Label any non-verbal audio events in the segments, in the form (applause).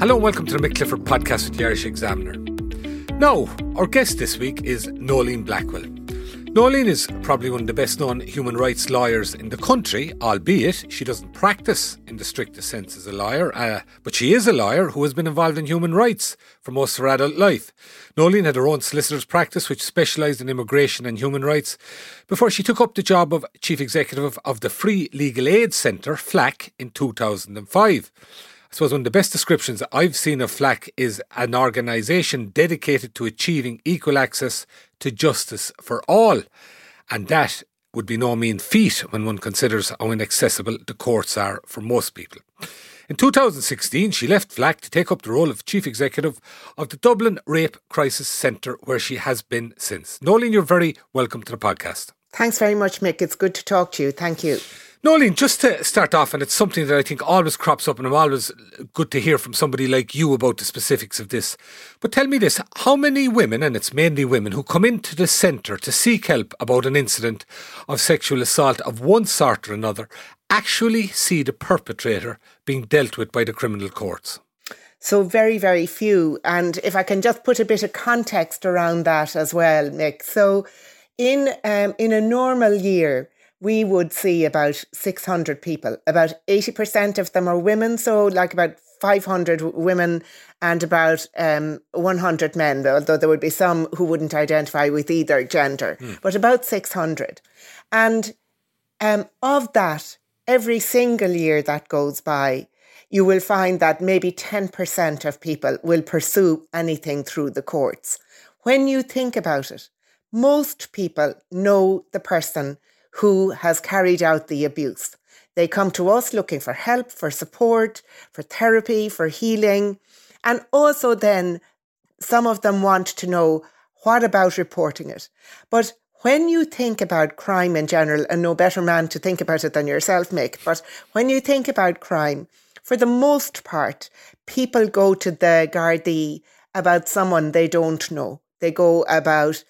Hello and welcome to the Mick Clifford podcast with the Irish Examiner. Now, our guest this week is Noeline Blackwell. Noeline is probably one of the best known human rights lawyers in the country, albeit she doesn't practice in the strictest sense as a lawyer, uh, but she is a lawyer who has been involved in human rights for most of her adult life. Noeline had her own solicitor's practice, which specialised in immigration and human rights, before she took up the job of Chief Executive of the Free Legal Aid Centre, FLAC, in 2005. I suppose one of the best descriptions I've seen of FLAC is an organisation dedicated to achieving equal access to justice for all. And that would be no mean feat when one considers how inaccessible the courts are for most people. In 2016, she left FLAC to take up the role of Chief Executive of the Dublin Rape Crisis Centre, where she has been since. Noeline, you're very welcome to the podcast. Thanks very much, Mick. It's good to talk to you. Thank you. Noeline, just to start off, and it's something that I think always crops up, and I'm always good to hear from somebody like you about the specifics of this. But tell me this how many women, and it's mainly women, who come into the centre to seek help about an incident of sexual assault of one sort or another actually see the perpetrator being dealt with by the criminal courts? So very, very few. And if I can just put a bit of context around that as well, Nick. So in um, in a normal year, we would see about 600 people. About 80% of them are women, so like about 500 women and about um, 100 men, although there would be some who wouldn't identify with either gender, mm. but about 600. And um, of that, every single year that goes by, you will find that maybe 10% of people will pursue anything through the courts. When you think about it, most people know the person who has carried out the abuse. They come to us looking for help, for support, for therapy, for healing. And also, then some of them want to know what about reporting it. But when you think about crime in general, and no better man to think about it than yourself, Mick, but when you think about crime, for the most part, people go to the Gardaí about someone they don't know. They go about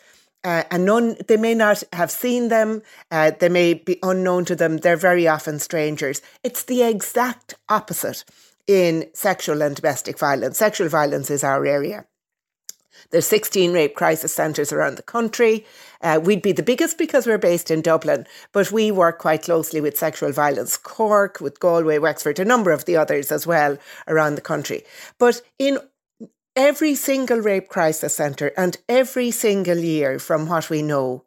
uh, and none, they may not have seen them, uh, they may be unknown to them, they're very often strangers. It's the exact opposite in sexual and domestic violence. Sexual violence is our area. There's 16 rape crisis centres around the country. Uh, we'd be the biggest because we're based in Dublin, but we work quite closely with Sexual Violence Cork, with Galway, Wexford, a number of the others as well around the country. But in every single rape crisis centre and every single year, from what we know,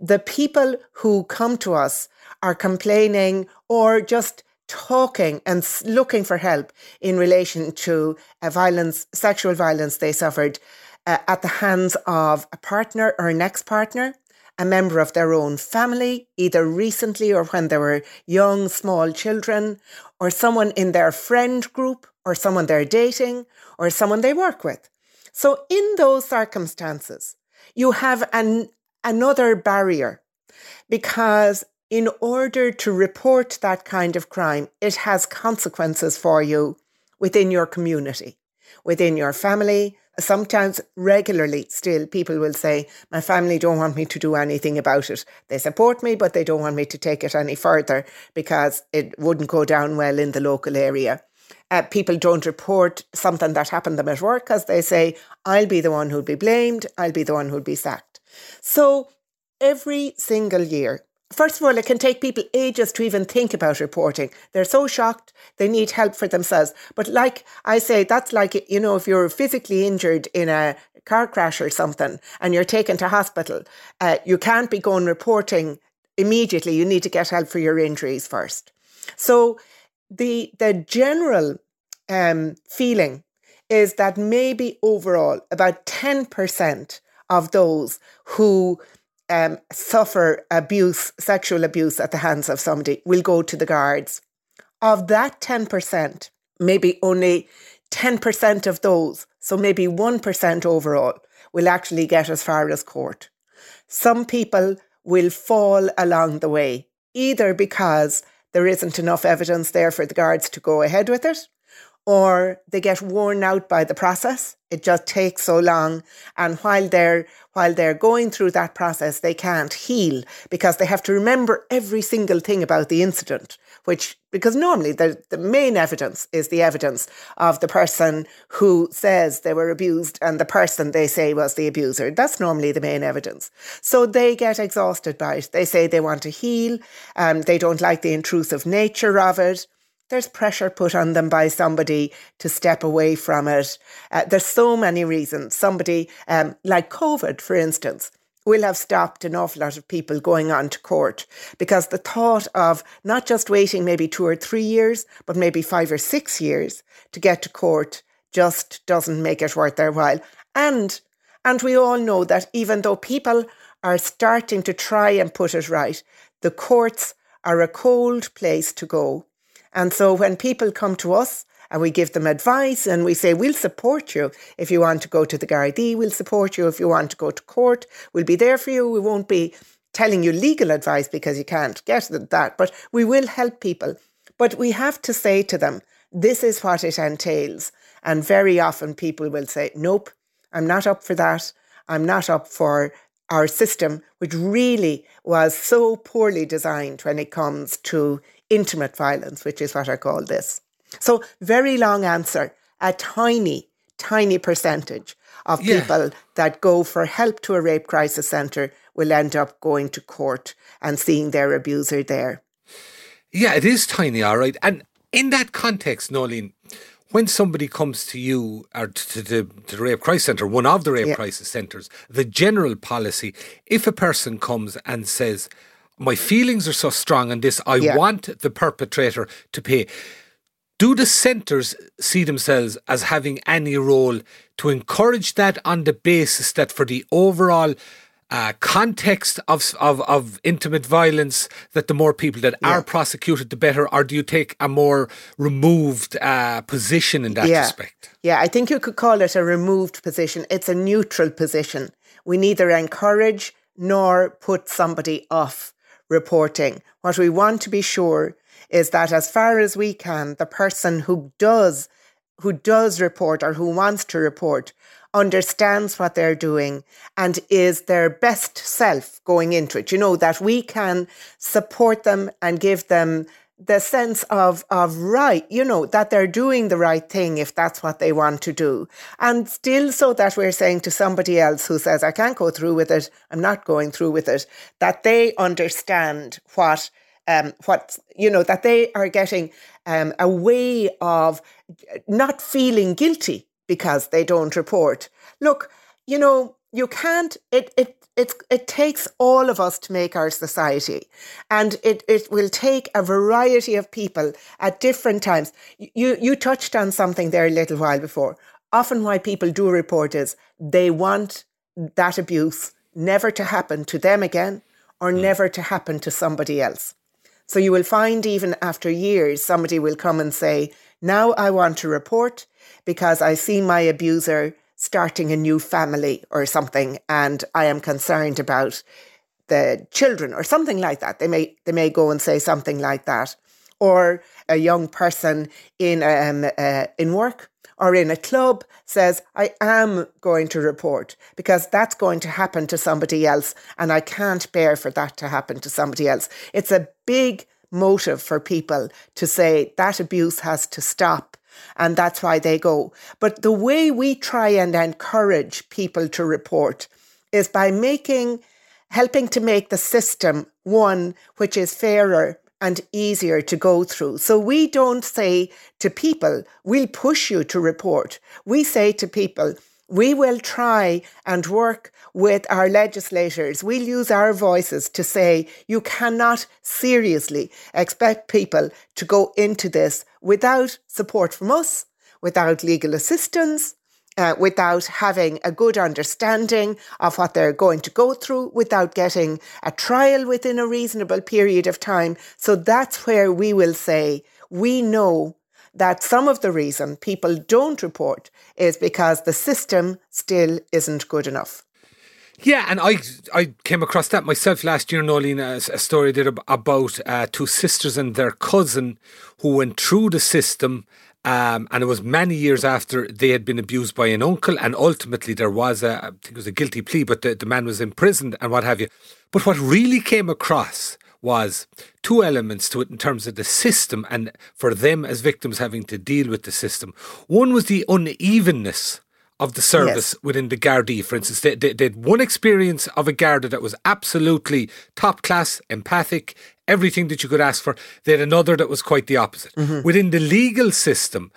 the people who come to us are complaining or just talking and looking for help in relation to violence, sexual violence they suffered uh, at the hands of a partner or an ex partner, a member of their own family, either recently or when they were young, small children, or someone in their friend group, or someone they're dating, or someone they work with. So, in those circumstances, you have an, another barrier because in order to report that kind of crime, it has consequences for you within your community, within your family. Sometimes regularly still people will say, My family don't want me to do anything about it. They support me, but they don't want me to take it any further because it wouldn't go down well in the local area uh, people don't report something that happened them at work because they say, I'll be the one who'll be blamed, I'll be the one who'll be sacked. So every single year, First of all, it can take people ages to even think about reporting. They're so shocked, they need help for themselves. But, like I say, that's like, you know, if you're physically injured in a car crash or something and you're taken to hospital, uh, you can't be going reporting immediately. You need to get help for your injuries first. So, the the general um, feeling is that maybe overall about 10% of those who um, suffer abuse, sexual abuse at the hands of somebody will go to the guards. Of that 10%, maybe only 10% of those, so maybe 1% overall, will actually get as far as court. Some people will fall along the way, either because there isn't enough evidence there for the guards to go ahead with it, or they get worn out by the process. It just takes so long. And while they're while they're going through that process, they can't heal because they have to remember every single thing about the incident, which because normally the, the main evidence is the evidence of the person who says they were abused and the person they say was the abuser. That's normally the main evidence. So they get exhausted by it. They say they want to heal, um, they don't like the intrusive nature of it there's pressure put on them by somebody to step away from it. Uh, there's so many reasons. Somebody, um, like COVID, for instance, will have stopped an awful lot of people going on to court because the thought of not just waiting maybe two or three years, but maybe five or six years to get to court just doesn't make it worth their while. And and we all know that even though people are starting to try and put it right, the courts are a cold place to go. And so when people come to us and we give them advice and we say, we'll support you if you want to go to the Gardaí, we'll support you if you want to go to court, we'll be there for you. We won't be telling you legal advice because you can't get that, but we will help people. But we have to say to them, this is what it entails. And very often people will say, nope, I'm not up for that. I'm not up for our system, which really was so poorly designed when it comes to intimate violence, which is what I call this. So, very long answer. A tiny, tiny percentage of yeah. people that go for help to a rape crisis centre will end up going to court and seeing their abuser there. Yeah, it is tiny, all right. And in that context, Noeline, when somebody comes to you or to, to, to the rape crisis centre, one of the rape yeah. crisis centres, the general policy, if a person comes and says, my feelings are so strong on this. I yeah. want the perpetrator to pay. Do the centres see themselves as having any role to encourage that on the basis that for the overall uh, context of, of of intimate violence that the more people that yeah. are prosecuted, the better? Or do you take a more removed uh, position in that yeah. respect? Yeah, I think you could call it a removed position. It's a neutral position. We neither encourage nor put somebody off reporting. What we want to be sure is that as far as we can, the person who does who does report or who wants to report understands what they're doing and is their best self going into it. You know, that we can support them and give them the sense of of right, you know, that they're doing the right thing if that's what they want to do. And still so that we're saying to somebody else who says, I can't go through with it, I'm not going through with it, that they understand what um, what you know that they are getting um, a way of not feeling guilty because they don't report. Look, you know, you can't. It it it, it takes all of us to make our society. And it, it will take a variety of people at different times. You, you touched on something there a little while before. Often, why people do report is they want that abuse never to happen to them again or mm. never to happen to somebody else. So you will find even after years, somebody will come and say, Now I want to report because I see my abuser starting a new family or something, and I am concerned about the children or something like that. They may they may go and say something like that, or a young person in um, uh, in work or in a club says, "I am going to report because that's going to happen to somebody else, and I can't bear for that to happen to somebody else." It's a big motive for people to say that abuse has to stop and that's why they go. But the way we try and encourage people to report is by making, helping to make the system one which is fairer and easier to go through. So we don't say to people, we'll push you to report. We say to people, we will try and work with our legislators. We'll use our voices to say you cannot seriously expect people to go into this without support from us, without legal assistance, uh, without having a good understanding of what they're going to go through, without getting a trial within a reasonable period of time. So that's where we will say we know that some of the reason people don't report is because the system still isn't good enough. Yeah, and I I came across that myself last year, Noeline, a, a story there about uh, two sisters and their cousin who went through the system um, and it was many years after they had been abused by an uncle, and ultimately there was a, I think it was a guilty plea, but the, the man was imprisoned and what have you. But what really came across was two elements to it in terms of the system and for them as victims having to deal with the system. One was the unevenness of the service yes. within the Gardaí. For instance, they, they, they, had one experience of a Garda that was absolutely top class, empathic, everything that you could ask for. They had another that was quite the opposite. Mm-hmm. Within the legal system,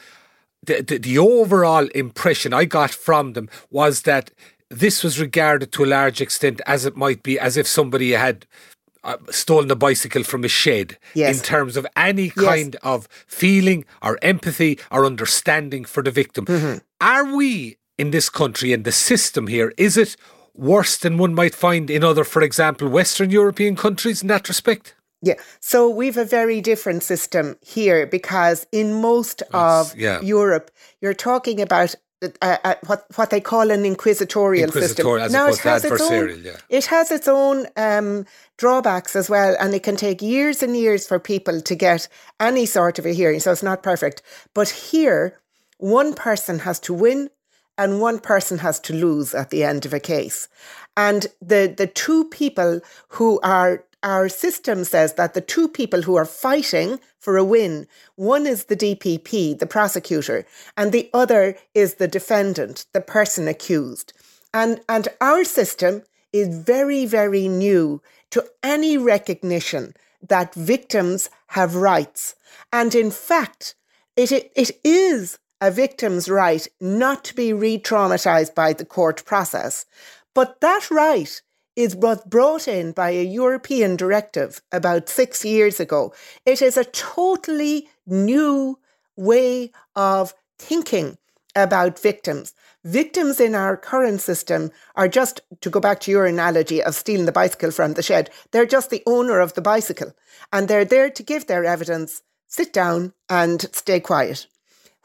the, the, the overall impression I got from them was that this was regarded to a large extent as it might be as if somebody had uh, stolen a bicycle from a shed yes. in terms of any kind yes. of feeling or empathy or understanding for the victim. Mm-hmm. Are we in this country and the system here, is it worse than one might find in other, for example, Western European countries in that respect? Yeah, so we've a very different system here because in most of yeah. Europe, you're talking about uh, uh, what what they call an inquisitorial, inquisitorial system. now it has its own, yeah. it has its own um, drawbacks as well, and it can take years and years for people to get any sort of a hearing. So it's not perfect, but here one person has to win and one person has to lose at the end of a case. And the, the two people who are, our system says that the two people who are fighting for a win, one is the DPP, the prosecutor, and the other is the defendant, the person accused. And, and our system is very, very new to any recognition that victims have rights. And in fact, it, it, it is a victim's right not to be re traumatized by the court process. But that right is brought in by a European directive about six years ago. It is a totally new way of thinking about victims. Victims in our current system are just, to go back to your analogy of stealing the bicycle from the shed, they're just the owner of the bicycle and they're there to give their evidence, sit down and stay quiet.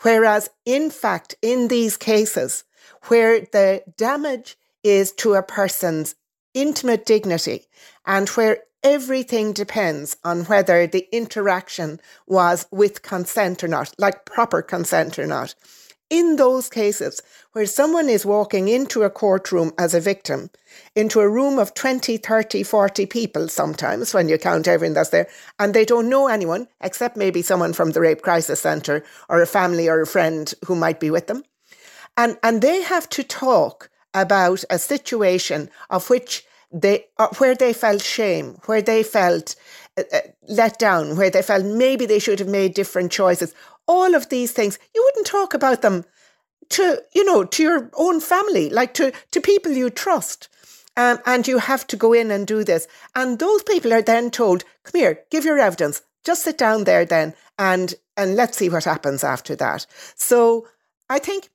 Whereas, in fact, in these cases where the damage is to a person's intimate dignity and where everything depends on whether the interaction was with consent or not, like proper consent or not, in those cases where someone is walking into a courtroom as a victim, into a room of 20, 30, 40 people sometimes when you count everyone that's there, and they don't know anyone except maybe someone from the Rape Crisis Centre or a family or a friend who might be with them. And, and they have to talk about a situation of which they, where they felt shame, where they felt uh, uh, let down, where they felt maybe they should have made different choices, all of these things, you wouldn't talk about them to, you know, to your own family, like to, to people you trust. Um, and you have to go in and do this. And those people are then told, come here, give your evidence. Just sit down there then and and let's see what happens after that. So I think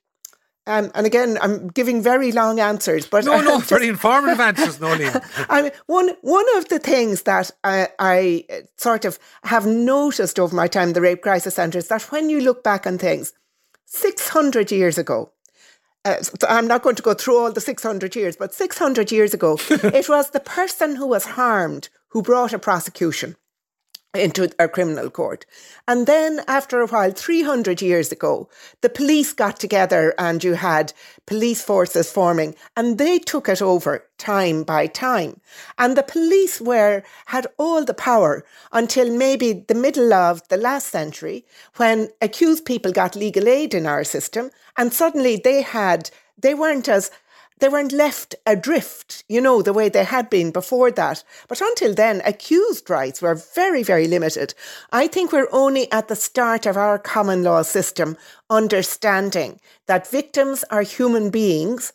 um, and again, I'm giving very long answers, but no, (laughs) no, just, very informative answers, Noeline. (laughs) I mean, one one of the things that I, I, sort of have noticed over my time in the rape crisis centre is that when you look back on things, 600 years ago, uh, so I'm not going to go through all the 600 years, but 600 years ago, (laughs) it was the person who was harmed who brought a prosecution into a criminal court. And then after a while, 300 years ago, the police got together and you had police forces forming and they took it over time by time. And the police were, had all the power until maybe the middle of the last century when accused people got legal aid in our system and suddenly they had, they weren't as they weren't left adrift, you know, the way they had been before that. But until then, accused rights were very, very limited. I think we're only at the start of our common law system understanding that victims are human beings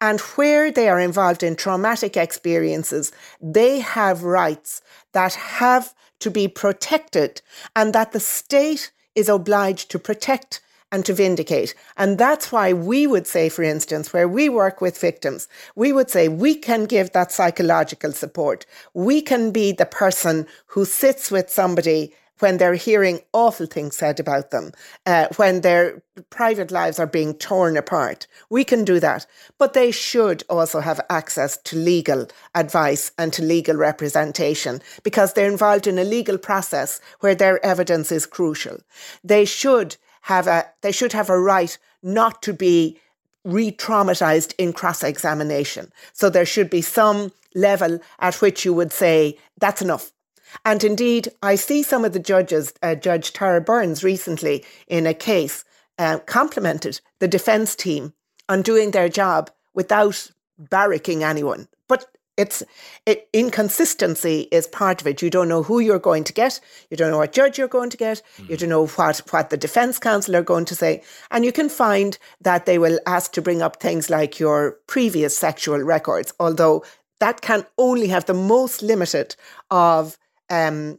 and where they are involved in traumatic experiences, they have rights that have to be protected and that the state is obliged to protect and to vindicate. And that's why we would say, for instance, where we work with victims, we would say we can give that psychological support. We can be the person who sits with somebody when they're hearing awful things said about them, uh, when their private lives are being torn apart. We can do that. But they should also have access to legal advice and to legal representation because they're involved in a legal process where their evidence is crucial. They should have a, they should have a right not to be re-traumatized in cross-examination. So there should be some level at which you would say, that's enough and indeed, I see some of the judges, uh, Judge Tara Burns recently in a case, uh, complimented the defence team on doing their job without barracking anyone. But it's it, inconsistency is part of it. You don't know who you're going to get. You don't know what judge you're going to get. Mm. You don't know what what the defence counsel are going to say, and you can find that they will ask to bring up things like your previous sexual records. Although that can only have the most limited of um,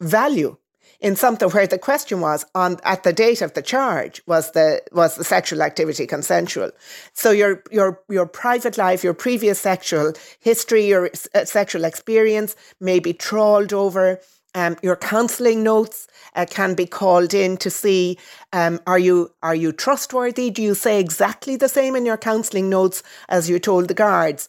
value in something where the question was on at the date of the charge was the was the sexual activity consensual. So your your your private life your previous sexual history your uh, sexual experience may be trawled over. Um, your counselling notes uh, can be called in to see um, are you are you trustworthy? Do you say exactly the same in your counselling notes as you told the guards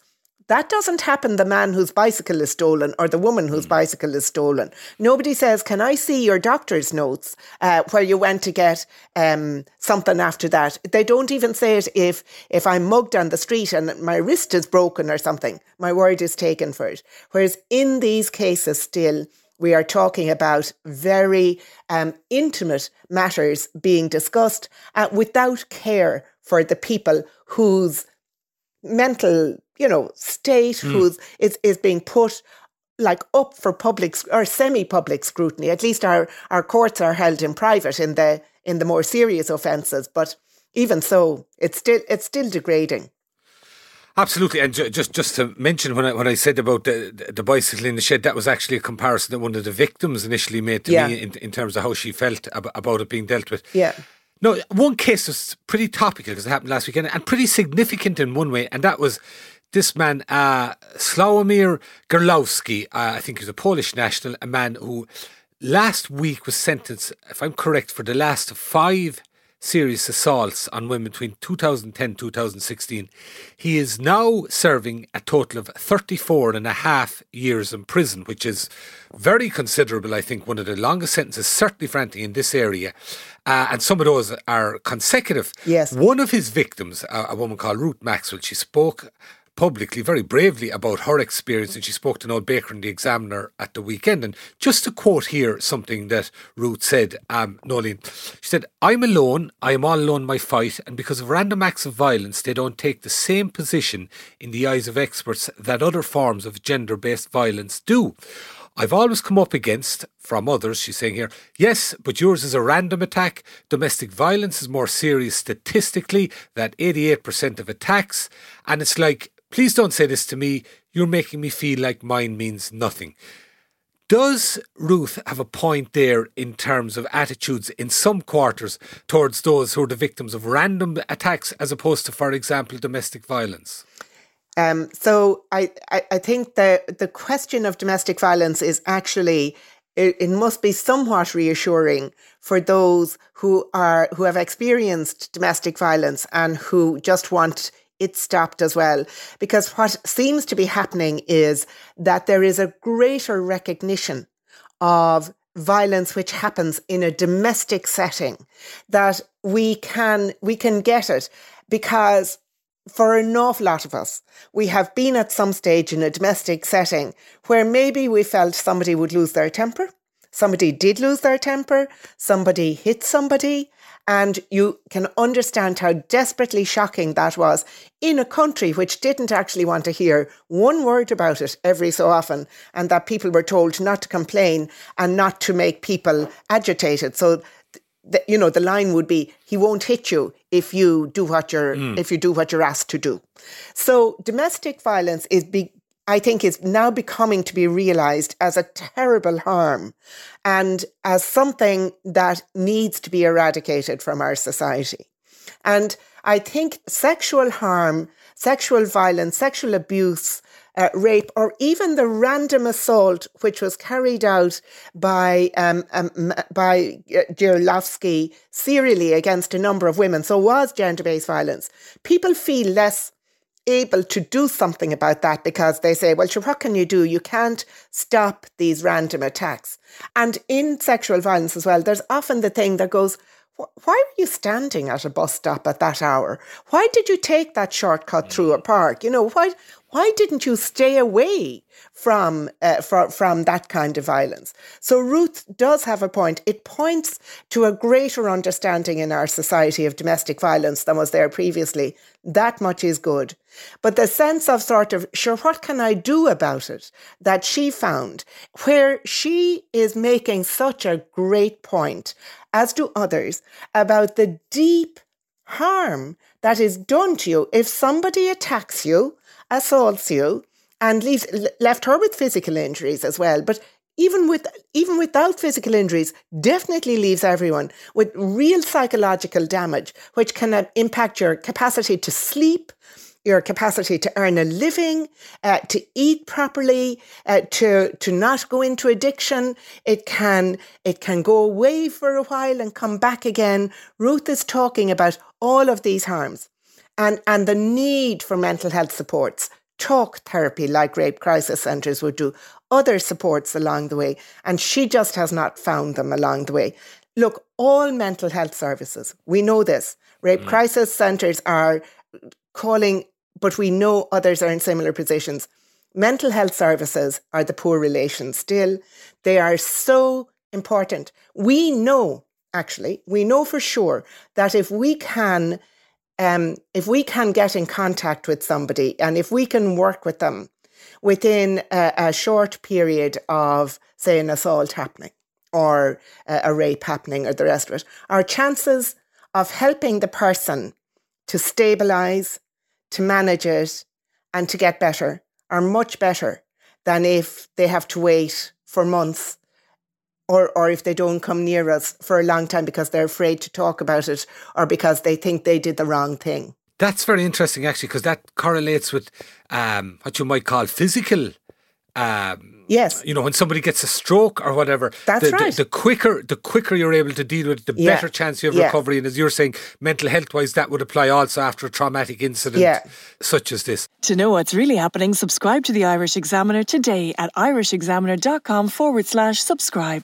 that doesn't happen the man whose bicycle is stolen or the woman whose mm. bicycle is stolen. Nobody says, Can I see your doctor's notes uh, where you went to get um, something after that? They don't even say it if, if I'm mugged on the street and my wrist is broken or something. My word is taken for it. Whereas in these cases, still, we are talking about very um, intimate matters being discussed uh, without care for the people whose mental you know, state mm. who's is is being put like up for public or semi-public scrutiny. At least our our courts are held in private in the in the more serious offences, but even so, it's still it's still degrading. Absolutely, and ju- just just to mention when I when I said about the the bicycle in the shed, that was actually a comparison that one of the victims initially made to yeah. me in, in terms of how she felt ab- about it being dealt with. Yeah. No, one case was pretty topical because it happened last weekend and pretty significant in one way, and that was this man, uh, Sławomir Gerlowski, uh, I think he's a Polish national, a man who last week was sentenced, if I'm correct, for the last five serious assaults on women between 2010 2016. He is now serving a total of 34 and a half years in prison, which is very considerable. I think one of the longest sentences, certainly for anything in this area. Uh, and some of those are consecutive. Yes. One of his victims, a, a woman called Ruth Maxwell, she spoke publicly very bravely about her experience and she spoke to Noel Baker in the Examiner at the weekend. And just to quote here something that Ruth said, um, Noeline, she said, I'm alone, I am all alone in my fight, and because of random acts of violence, they don't take the same position in the eyes of experts that other forms of gender based violence do. I've always come up against, from others, she's saying here, yes, but yours is a random attack. Domestic violence is more serious statistically, that 88% of attacks. And it's like, Please don't say this to me. You're making me feel like mine means nothing. Does Ruth have a point there in terms of attitudes in some quarters towards those who are the victims of random attacks as opposed to, for example, domestic violence? Um, so I, I, I think the the question of domestic violence is actually it, it must be somewhat reassuring for those who are who have experienced domestic violence and who just want it stopped as well. Because what seems to be happening is that there is a greater recognition of violence which happens in a domestic setting that we can we can get it because for an awful lot of us we have been at some stage in a domestic setting where maybe we felt somebody would lose their temper somebody did lose their temper somebody hit somebody and you can understand how desperately shocking that was in a country which didn't actually want to hear one word about it every so often, and that people were told not to complain and not to make people agitated. So, the, you know, the line would be, "He won't hit you if you do what you're mm. if you do what you're asked to do." So, domestic violence is be, I think is now becoming to be realized as a terrible harm and as something that needs to be eradicated from our society. And I think sexual harm, sexual violence, sexual abuse, uh, rape, or even the random assault which was carried out by um, um, by uh, serially against a number of women, so was gender-based violence. People feel less able to do something about that because they say, well, sure, what can you do? You can't stop these random attacks. And in sexual violence as well, there's often the thing that goes, why were you standing at a bus stop at that hour? Why did you take that shortcut through mm. a park? You know, why why didn't you stay away from, uh, from, from that kind of violence? So Ruth does have a point. It points to a greater understanding in our society of domestic violence than was there previously. That much is good. But the sense of sort of, sure, what can I do about it that she found, where she is making such a great point, as do others, about the deep harm that is done to you if somebody attacks you assaults you and leaves left her with physical injuries as well. But even with even without physical injuries, definitely leaves everyone with real psychological damage, which can uh, impact your capacity to sleep, your capacity to earn a living, uh, to eat properly, uh, to to not go into addiction. It can it can go away for a while and come back again. Ruth is talking about all of these harms and, and the need for mental health supports, talk therapy like rape crisis centres would do, other supports along the way. And she just has not found them along the way. Look, all mental health services, we know this. Rape mm. crisis centres are calling, but we know others are in similar positions. Mental health services are the poor relations still. They are so important. We know, actually, we know for sure that if we can um, if we can get in contact with somebody and if we can work with them within a, a short period of, say, an assault happening or a, a rape happening or the rest of it, our chances of helping the person to stabilize, to manage it, and to get better are much better than if they have to wait for months or, or if they don't come near us for a long time because they're afraid to talk about it or because they think they did the wrong thing. That's very interesting, actually, because that correlates with um, what you might call physical. Um, yes, you know when somebody gets a stroke or whatever. That's the, right. The, the, quicker, the quicker you're able to deal with, it, the yeah. better chance you have yeah. recovery. And as you're saying, mental health wise, that would apply also after a traumatic incident yeah. such as this. To know what's really happening, subscribe to the Irish Examiner today at irishexaminer.com forward slash subscribe.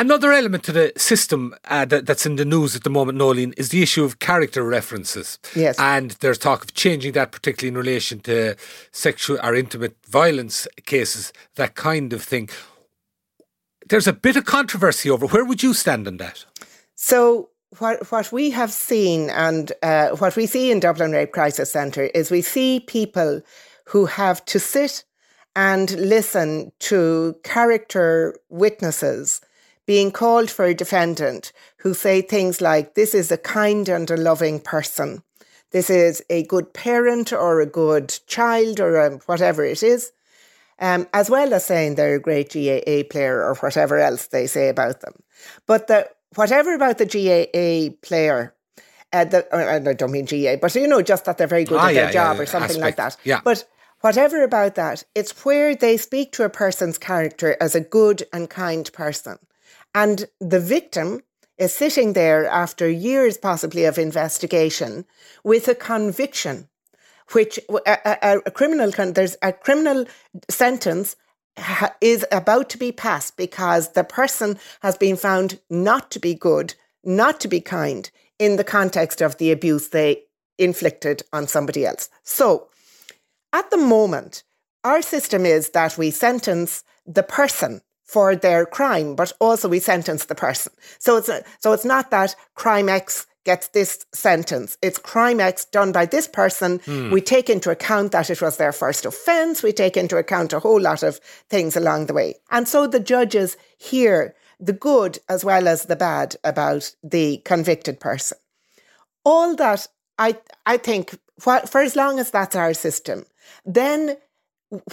Another element to the system uh, that, that's in the news at the moment, Noeline, is the issue of character references. Yes. And there's talk of changing that, particularly in relation to sexual or intimate violence cases, that kind of thing. There's a bit of controversy over. Where would you stand on that? So, what what we have seen and uh, what we see in Dublin Rape Crisis Centre is we see people who have to sit and listen to character witnesses being called for a defendant who say things like, This is a kind and a loving person. This is a good parent or a good child or a, whatever it is, um, as well as saying they're a great GAA player or whatever else they say about them. But the, whatever about the GAA player, uh, the, I don't mean GA, but you know, just that they're very good ah, at yeah, their job yeah, or something aspect. like that. Yeah. But whatever about that, it's where they speak to a person's character as a good and kind person. And the victim is sitting there after years, possibly, of investigation with a conviction, which a, a, a criminal, there's a criminal sentence is about to be passed because the person has been found not to be good, not to be kind, in the context of the abuse they inflicted on somebody else. So, at the moment, our system is that we sentence the person for their crime, but also we sentence the person. So it's a, so it's not that crime X gets this sentence. It's crime X done by this person. Mm. We take into account that it was their first offence. We take into account a whole lot of things along the way. And so the judges hear the good as well as the bad about the convicted person. All that I I think for as long as that's our system, then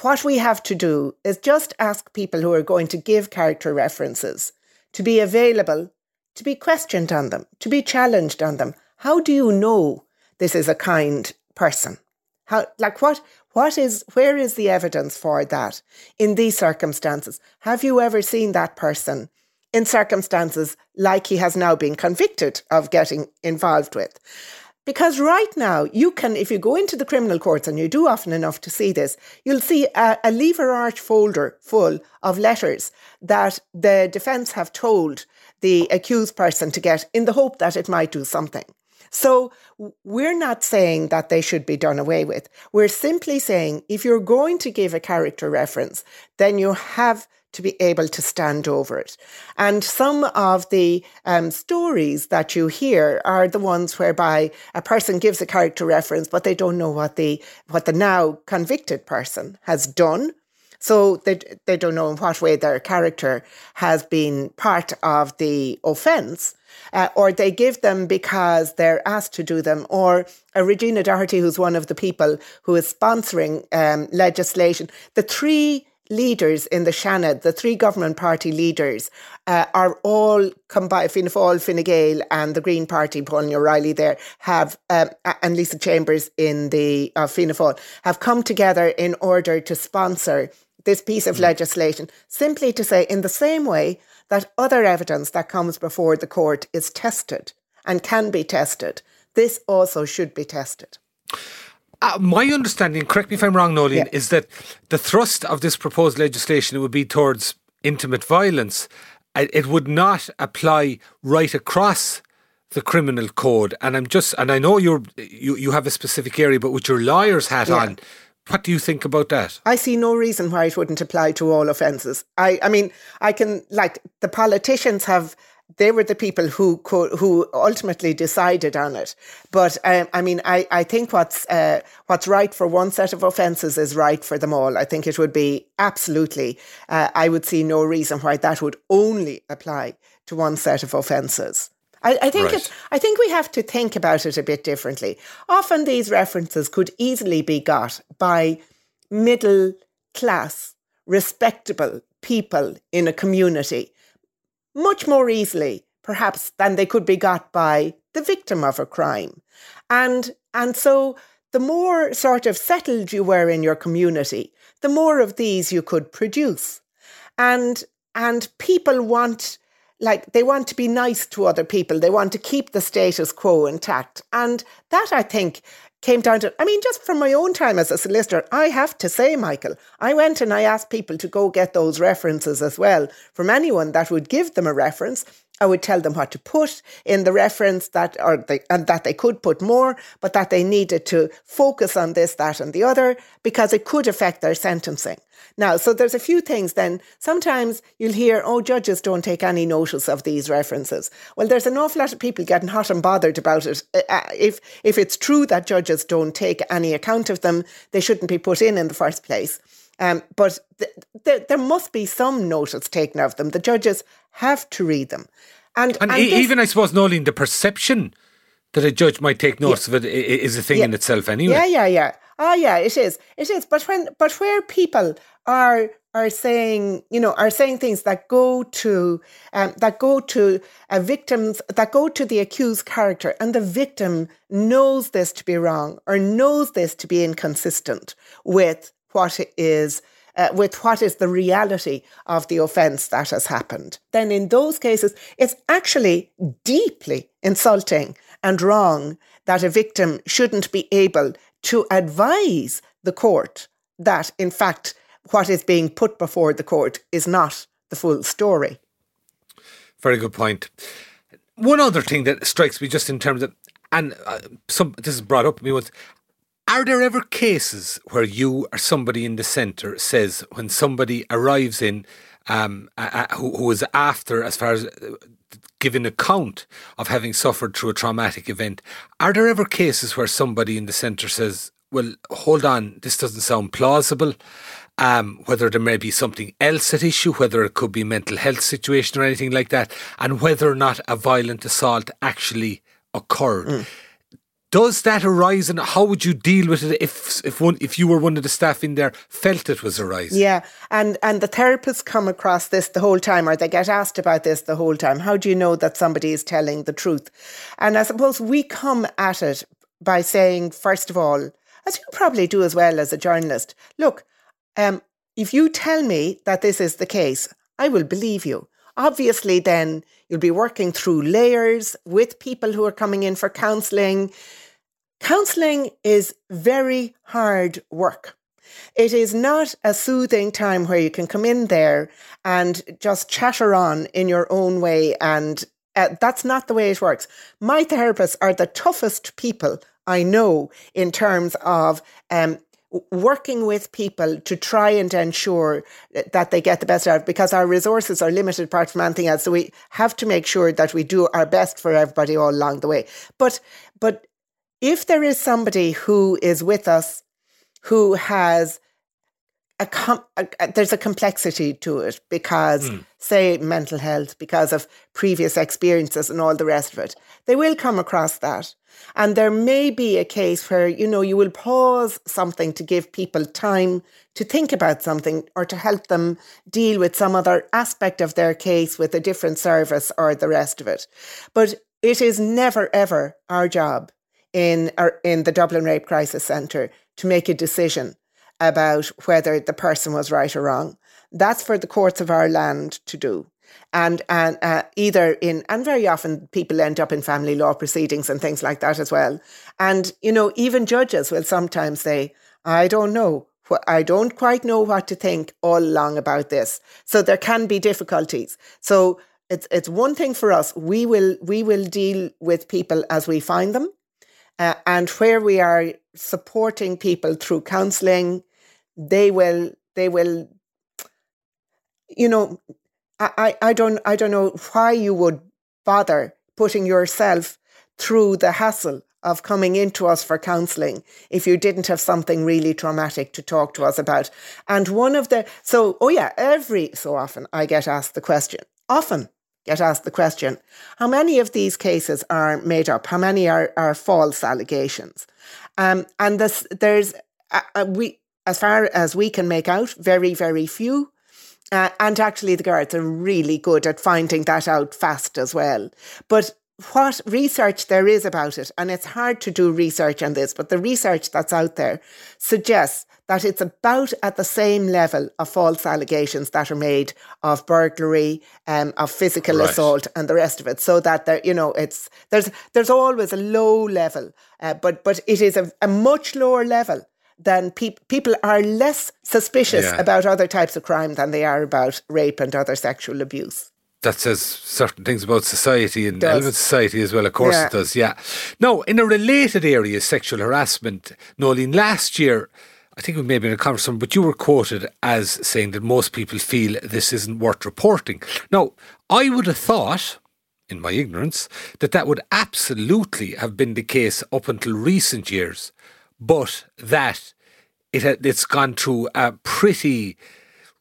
what we have to do is just ask people who are going to give character references to be available, to be questioned on them, to be challenged on them. How do you know this is a kind person? How, like what, what is, where is the evidence for that in these circumstances? Have you ever seen that person in circumstances like he has now been convicted of getting involved with? Because right now, you can, if you go into the criminal courts, and you do often enough to see this, you'll see a, a lever arch folder full of letters that the defence have told the accused person to get in the hope that it might do something. So we're not saying that they should be done away with. We're simply saying if you're going to give a character reference, then you have to be able to stand over it. And some of the um, stories that you hear are the ones whereby a person gives a character reference, but they don't know what the what the now convicted person has done. So they they don't know in what way their character has been part of the offence. Uh, or they give them because they're asked to do them, or a Regina Doherty, who's one of the people who is sponsoring um, legislation. The three leaders in the Seanad, the three government party leaders, uh, are all combined, Fianna Fáil, Fine Gael and the Green Party, Pauline O'Reilly there, have, um, and Lisa Chambers in the uh, Fianna Fáil, have come together in order to sponsor this piece of mm. legislation, simply to say, in the same way that other evidence that comes before the court is tested and can be tested, this also should be tested. Uh, my understanding, correct me if I'm wrong, Noeline, yeah. is that the thrust of this proposed legislation would be towards intimate violence. It would not apply right across the criminal code. And I'm just, and I know you're you, you have a specific area, but with your lawyer's hat yeah. on, what do you think about that? I see no reason why it wouldn't apply to all offences. I, I mean, I can like the politicians have they were the people who could, who ultimately decided on it. But um, I mean, I, I think what's uh, what's right for one set of offences is right for them all. I think it would be absolutely. Uh, I would see no reason why that would only apply to one set of offences. I, I think right. I think we have to think about it a bit differently. Often these references could easily be got by middle class, respectable people in a community much more easily, perhaps, than they could be got by the victim of a crime. And, and so the more sort of settled you were in your community, the more of these you could produce. And, and people want, like, they want to be nice to other people. They want to keep the status quo intact. And that, I think, came down to, I mean, just from my own time as a solicitor, I have to say, Michael, I went and I asked people to go get those references as well from anyone that would give them a reference. I would tell them what to put in the reference that, or they, and that they could put more, but that they needed to focus on this, that, and the other because it could affect their sentencing. Now, so there's a few things then. Sometimes you'll hear, oh, judges don't take any notice of these references. Well, there's an awful lot of people getting hot and bothered about it. Uh, uh if, if it's true that judges don't take any account of them, they shouldn't be put in in the first place. Um, but th- th- there must be some notice taken of them. The judges have to read them. And, and, and e- this, even, I suppose, Noeline, the perception that a judge might take notice yeah, of it is a thing yeah, in itself anyway. Yeah, yeah, yeah. Ah, yeah, it is. It is. But when, but where people are are saying, you know, are saying things that go to um, that go to a victim's that go to the accused character, and the victim knows this to be wrong or knows this to be inconsistent with what is uh, with what is the reality of the offence that has happened. Then, in those cases, it's actually deeply insulting and wrong that a victim shouldn't be able to advise the court that, in fact, what is being put before the court is not the full story. Very good point. one other thing that strikes me just in terms of, and uh, some this is brought up to me once. Are there ever cases where you or somebody in the centre says when somebody arrives in um, uh, who, who is after, as far as uh, giving account of having suffered through a traumatic event, are there ever cases where somebody in the centre says, well, hold on, this doesn't sound plausible? Um, whether there may be something else at issue, whether it could be mental health situation or anything like that, and whether or not a violent assault actually occurred. Mm. Does that arise, and how would you deal with it if if one if you were one of the staff in there felt it was arising? Yeah, and and the therapists come across this the whole time, or they get asked about this the whole time. How do you know that somebody is telling the truth? And I suppose we come at it by saying, first of all, as you probably do as well as a journalist, look, um, if you tell me that this is the case, I will believe you. Obviously, then you'll be working through layers with people who are coming in for counselling Counselling is very hard work. It is not a soothing time where you can come in there and just chatter on in your own way. And uh, that's not the way it works. My therapists are the toughest people I know in terms of um, working with people to try and ensure that they get the best out of because our resources are limited apart from anything else. So we have to make sure that we do our best for everybody all along the way. But but if there is somebody who is with us who has a, com- a, a, there's a complexity to it because mm. say mental health because of previous experiences and all the rest of it they will come across that and there may be a case where you know you will pause something to give people time to think about something or to help them deal with some other aspect of their case with a different service or the rest of it but it is never ever our job in in the Dublin Rape Crisis Centre to make a decision about whether the person was right or wrong. That's for the courts of our land to do. And and uh, either in and very often people end up in family law proceedings and things like that as well. And you know even judges will sometimes say, "I don't know, I don't quite know what to think all along about this." So there can be difficulties. So it's it's one thing for us. We will we will deal with people as we find them uh, and where we are supporting people through counselling, they will they will you know I, I don't I don't know why you would bother putting yourself through the hassle of coming into us for counselling if you didn't have something really traumatic to talk to us about. And one of the so oh yeah, every so often I get asked the question. Often get asked the question how many of these cases are made up? How many are, are false allegations? Um, and this, there's, uh, uh, we, as far as we can make out, very, very few. Uh, and actually, the guards are really good at finding that out fast as well. But what research there is about it, and it's hard to do research on this, but the research that's out there suggests that it's about at the same level of false allegations that are made of burglary, um, of physical right. assault, and the rest of it. So that there, you know, it's there's there's always a low level, uh, but but it is a, a much lower level than pe- people are less suspicious yeah. about other types of crime than they are about rape and other sexual abuse that says certain things about society and element society as well. Of course, yeah. it does. Yeah. Now, in a related area, sexual harassment, Noeline, last year I think we may have been in a conversation, but you were quoted as saying that most people feel this isn't worth reporting. Now, I would have thought, in my ignorance, that that would absolutely have been the case up until recent years, but that it it's gone through a pretty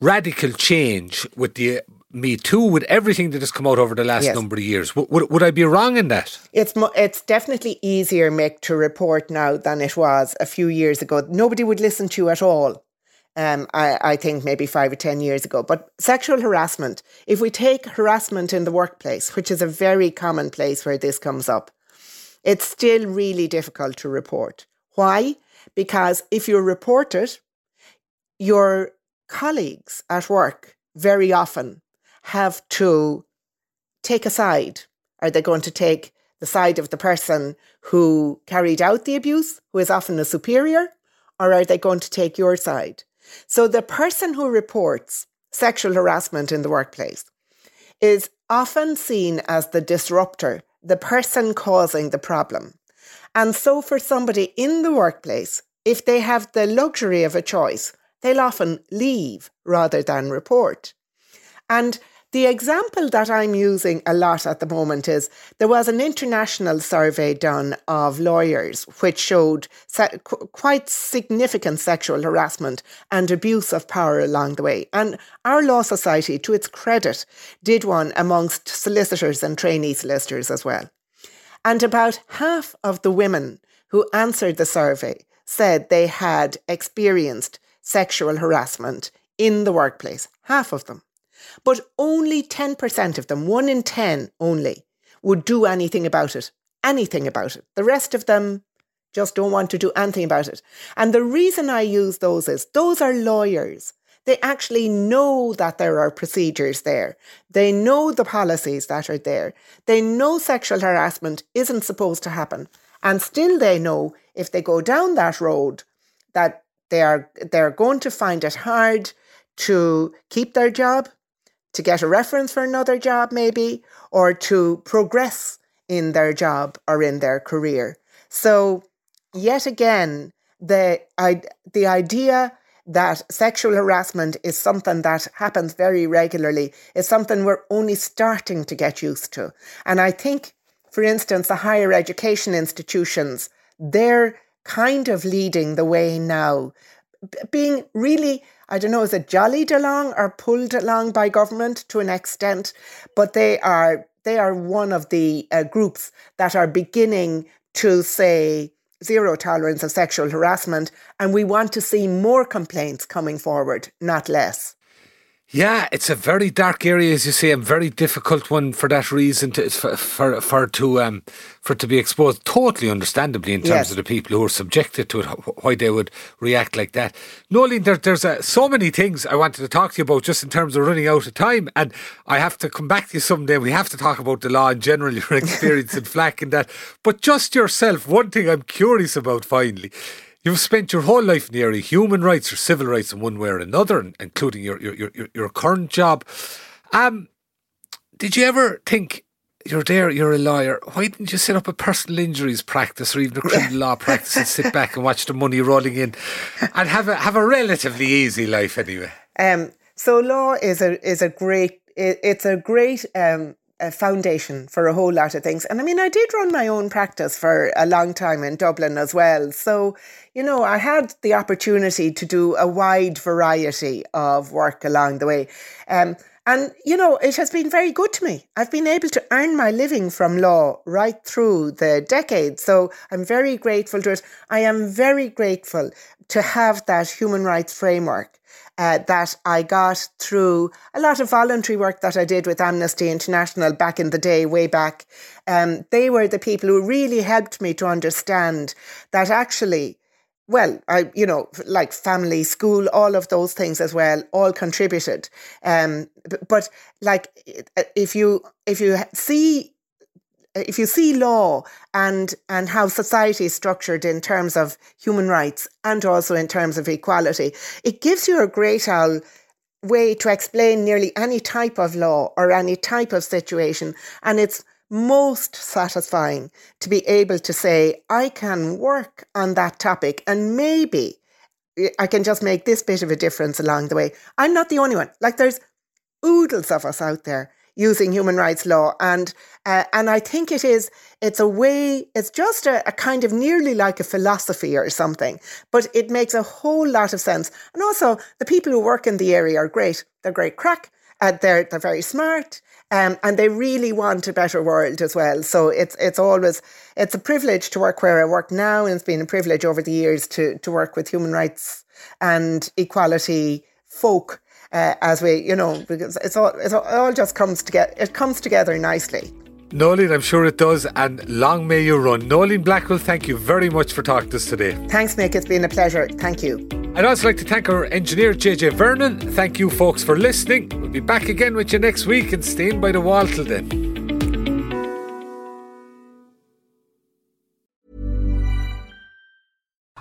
radical change with the me Too with everything that has come out over the last yes. number of years. W- would, would I be wrong in that? It's mo- it's definitely easier, Mick, to report now than it was a few years ago. Nobody would listen to you at all. Um, I, I think maybe five or 10 years ago. But sexual harassment, if we take harassment in the workplace, which is a very common place where this comes up, it's still really difficult to report. Why? Because if you report it, your colleagues at work very often have to take a side? Are they going to take the side of the person who carried out the abuse, who is often a superior, or are they going to take your side? So the person who reports sexual harassment in the workplace is often seen as the disruptor, the person causing the problem. And so, for somebody in the workplace, if they have the luxury of a choice, they'll often leave rather than report. And the example that I'm using a lot at the moment is there was an international survey done of lawyers which showed se- quite significant sexual harassment and abuse of power along the way. And our Law Society, to its credit, did one amongst solicitors and trainee solicitors as well. And about half of the women who answered the survey said they had experienced sexual harassment in the workplace. Half of them. But only 10% of them, one in 10 only, would do anything about it. Anything about it. The rest of them just don't want to do anything about it. And the reason I use those is those are lawyers. They actually know that there are procedures there. They know the policies that are there. They know sexual harassment isn't supposed to happen. And still they know if they go down that road that they are they're going to find it hard to keep their job, to get a reference for another job, maybe, or to progress in their job or in their career. So, yet again, the, I, the idea that sexual harassment is something that happens very regularly is something we're only starting to get used to. And I think, for instance, the higher education institutions, they're kind of leading the way now, being really I don't know, is it jollied along or pulled along by government to an extent? But they are they are one of the uh, groups that are beginning to say zero tolerance of sexual harassment, and we want to see more complaints coming forward, not less. Yeah, it's a very dark area, as you say, a very difficult one for that reason to for for, for to um for to be exposed. Totally understandably, in terms yes. of the people who are subjected to it, why they would react like that. Noeline, there, there's uh, so many things I wanted to talk to you about, just in terms of running out of time, and I have to come back to you someday. We have to talk about the law in general, (laughs) your experience in (laughs) FLAC and that. But just yourself, one thing I'm curious about. Finally, You've spent your whole life in the area of human rights or civil rights in one way or another, including your your your, your current job. Um, did you ever think you're there, you're a lawyer. Why didn't you set up a personal injuries practice or even a criminal (laughs) law practice and sit back and watch the money rolling in and have a have a relatively easy life anyway? Um, so law is a is a great it, it's a great um, a foundation for a whole lot of things. And I mean, I did run my own practice for a long time in Dublin as well. So, you know, I had the opportunity to do a wide variety of work along the way. Um, and, you know, it has been very good to me. I've been able to earn my living from law right through the decades. So I'm very grateful to it. I am very grateful to have that human rights framework uh, that I got through a lot of voluntary work that I did with Amnesty International back in the day, way back. Um, they were the people who really helped me to understand that actually, well, I, you know, like family, school, all of those things as well, all contributed. Um, but like, if you if you see if you see law and and how society is structured in terms of human rights and also in terms of equality, it gives you a great way to explain nearly any type of law or any type of situation, and it's most satisfying to be able to say, I can work on that topic and maybe eh, I can just make this bit of a difference along the way. I'm not the only one. Like there's oodles of us out there using human rights law. And uh, and I think it is it's a way it's just a, a, kind of nearly like a philosophy or something, but it makes a whole lot of sense. And also the people who work in the area are great. They're great crack. Uh, they're they're very smart. Um, and they really want a better world as well. So it's it's always it's a privilege to work where I work now, and it's been a privilege over the years to to work with human rights and equality folk uh, as we, you know, because it's all, it's all, it all just comes together. It comes together nicely. Noeline, I'm sure it does, and long may you run. Noeline Blackwell, thank you very much for talking to us today. Thanks, Mick. It's been a pleasure. Thank you. I'd also like to thank our engineer, JJ Vernon. Thank you, folks, for listening. We'll be back again with you next week and staying by the wall till then.